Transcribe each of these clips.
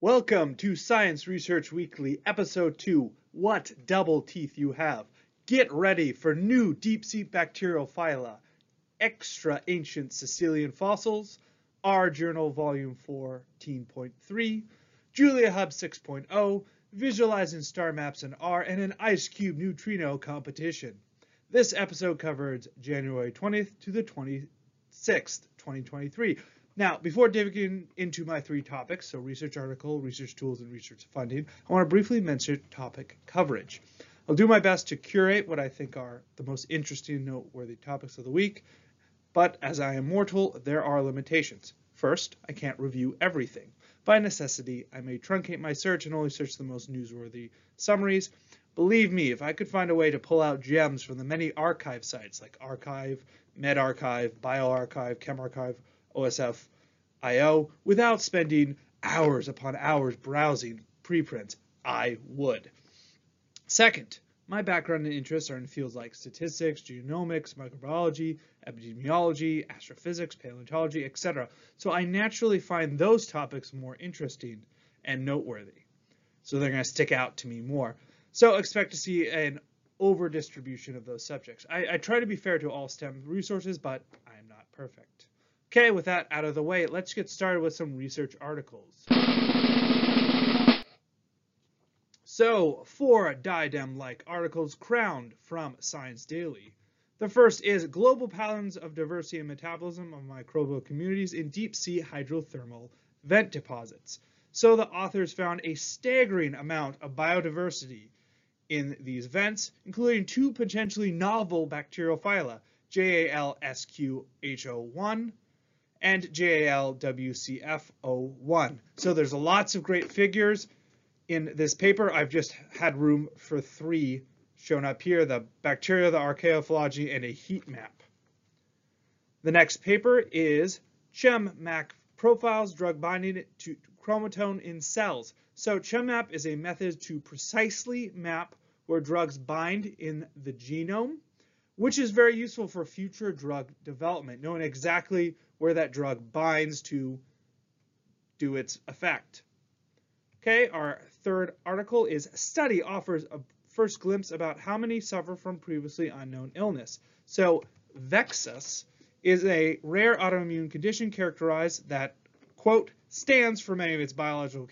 Welcome to Science Research Weekly, Episode 2 What Double Teeth You Have. Get ready for new deep sea bacterial phyla, extra ancient Caecilian fossils, R Journal Volume 14.3, JuliaHub 6.0, visualizing star maps in R, and an IceCube neutrino competition. This episode covers January 20th to the 26th, 2023. Now, before digging into my three topics, so research article, research tools, and research funding, I want to briefly mention topic coverage. I'll do my best to curate what I think are the most interesting noteworthy topics of the week, but as I am mortal, there are limitations. First, I can't review everything. By necessity, I may truncate my search and only search the most newsworthy summaries. Believe me, if I could find a way to pull out gems from the many archive sites like arXiv, medRxiv, bioRxiv, chemRxiv, OSF IO without spending hours upon hours browsing preprints, I would. Second, my background and interests are in fields like statistics, genomics, microbiology, epidemiology, astrophysics, paleontology, etc. So I naturally find those topics more interesting and noteworthy. So they're going to stick out to me more. So expect to see an over distribution of those subjects. I, I try to be fair to all STEM resources, but I'm not perfect. Okay, with that out of the way, let's get started with some research articles. So, four diadem-like articles crowned from Science Daily. The first is Global Patterns of Diversity and Metabolism of Microbial Communities in Deep Sea Hydrothermal Vent Deposits. So the authors found a staggering amount of biodiversity in these vents, including two potentially novel bacterial phyla, JALSQHO1 and JALWCF01. So there's lots of great figures in this paper. I've just had room for three shown up here, the bacteria, the archaeophylogeny, and a heat map. The next paper is ChemMap profiles drug binding to chromatin in cells. So ChemMap is a method to precisely map where drugs bind in the genome, which is very useful for future drug development, knowing exactly where that drug binds to do its effect. Okay, our third article is study offers a first glimpse about how many suffer from previously unknown illness. So VEXAS is a rare autoimmune condition characterized that, quote, stands for many of its biological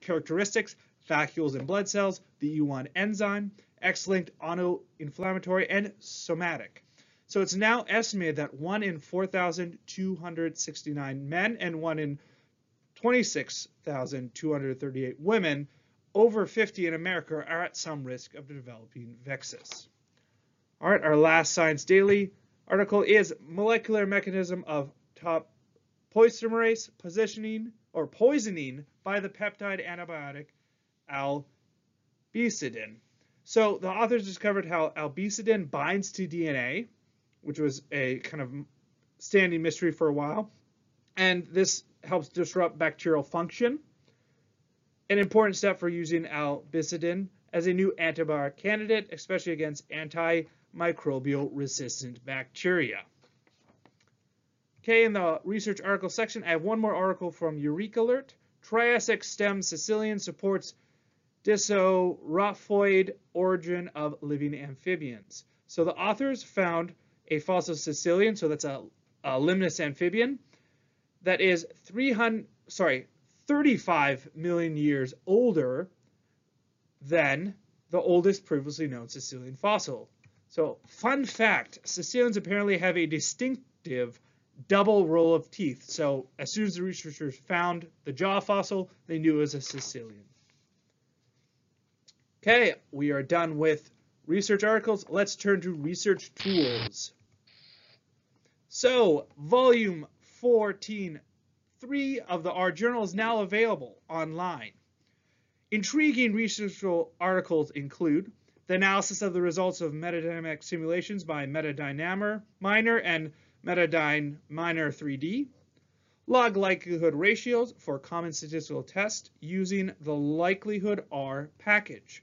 characteristics, vacuoles in blood cells, the E1 enzyme, X-linked autoinflammatory, and somatic. So it's now estimated that 1 in 4,269 men and 1 in 26,238 women over 50 in America are at some risk of developing VEXAS. All right, our last Science Daily article is molecular mechanism of top polymerase positioning or poisoning by the peptide antibiotic albicidin. So the authors discovered how albicidin binds to DNA which was a kind of standing mystery for a while. And this helps disrupt bacterial function. An important step for using albicidin as a new antibiotic candidate, especially against antimicrobial resistant bacteria. Okay, in the research article section, I have one more article from EurekAlert. Triassic stem Caecilian supports dissorophoid origin of living amphibians. So the authors found a fossil Caecilian, so that's a, a limnos amphibian, that is 300, sorry, 35 million years older than the oldest previously known Caecilian fossil. So fun fact, Caecilians apparently have a distinctive double row of teeth. So as soon as the researchers found the jaw fossil, they knew it was a Caecilian. Okay, we are done with research articles. Let's turn to research tools. So, volume 14, three of the R journal is now available online. Intriguing research articles include the analysis of the results of metadynamic simulations by Metadynamer Miner and Metadyne Miner 3D, log likelihood ratios for common statistical tests using the likelihood R package.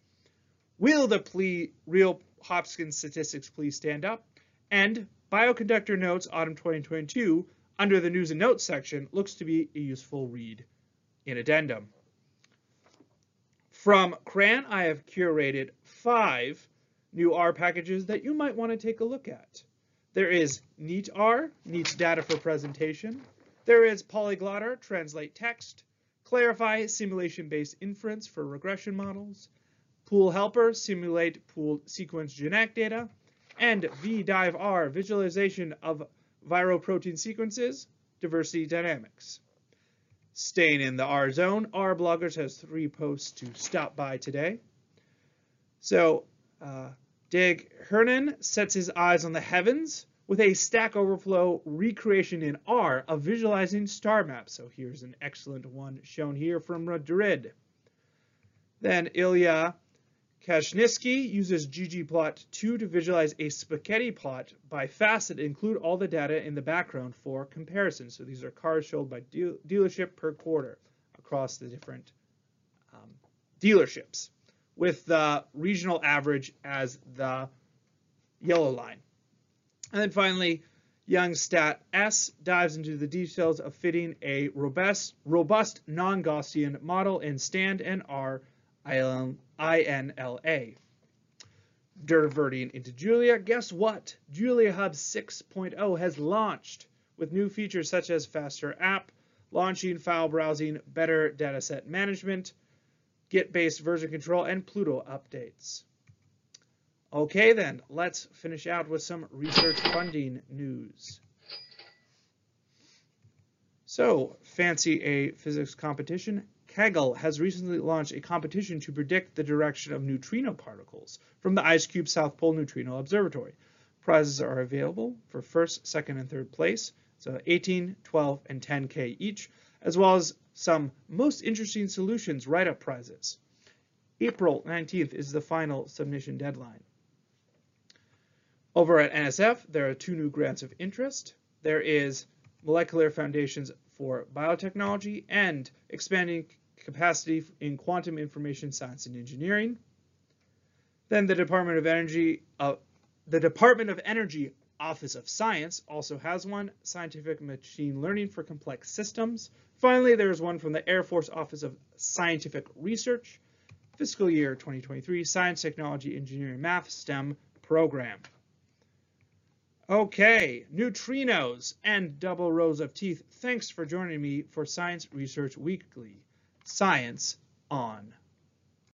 Will the plea, real Hopkins statistics please stand up? And Bioconductor Notes Autumn 2022 under the News and Notes section looks to be a useful read in addendum. From CRAN, I have curated five new R packages that you might want to take a look at. There is neatR, Neat Data for Presentation. There is polyglotr, Translate Text. Clarify, Simulation-Based Inference for Regression Models. poolHelper, Simulate Pooled Sequence Genetic Data. And VDiveR, Visualization of Viral Protein Sequences, Diversity Dynamics. Staying in the R zone, R Bloggers has three posts to stop by today. So, uh, Dig Hernan sets his eyes on the heavens with a Stack Overflow recreation in R of visualizing star maps. So here's an excellent one shown here from Madrid. Then Ilya Kashnitsky uses ggplot2 to visualize a spaghetti plot by facet include all the data in the background for comparison. So these are cars sold by deal dealership per quarter across the different um, dealerships with the regional average as the yellow line. And then finally, Young Stat S dives into the details of fitting a robust, robust non-Gaussian model in Stan and R INLA. Diverting into Julia, guess what? JuliaHub 6.0 has launched with new features such as faster app, launching file browsing, better dataset management, Git-based version control, and Pluto updates. Okay then, let's finish out with some research funding news. So, fancy a physics competition? Kaggle has recently launched a competition to predict the direction of neutrino particles from the IceCube South Pole Neutrino Observatory. Prizes are available for first, second, and third place, so 18, 12, and 10K each, as well as some most interesting solutions write-up prizes. April 19th is the final submission deadline. Over at NSF, there are two new grants of interest. There is Molecular Foundations for Biotechnology and Expanding capacity in quantum information science and engineering. Then the Department of Energy, uh, the Department of Energy Office of Science also has one, Scientific Machine Learning for Complex Systems. Finally, there's one from the Air Force Office of Scientific Research, fiscal year 2023, Science, Technology, Engineering, Math, STEM program. Okay, neutrinos and double rows of teeth. Thanks for joining me for Science Research Weekly. Science on.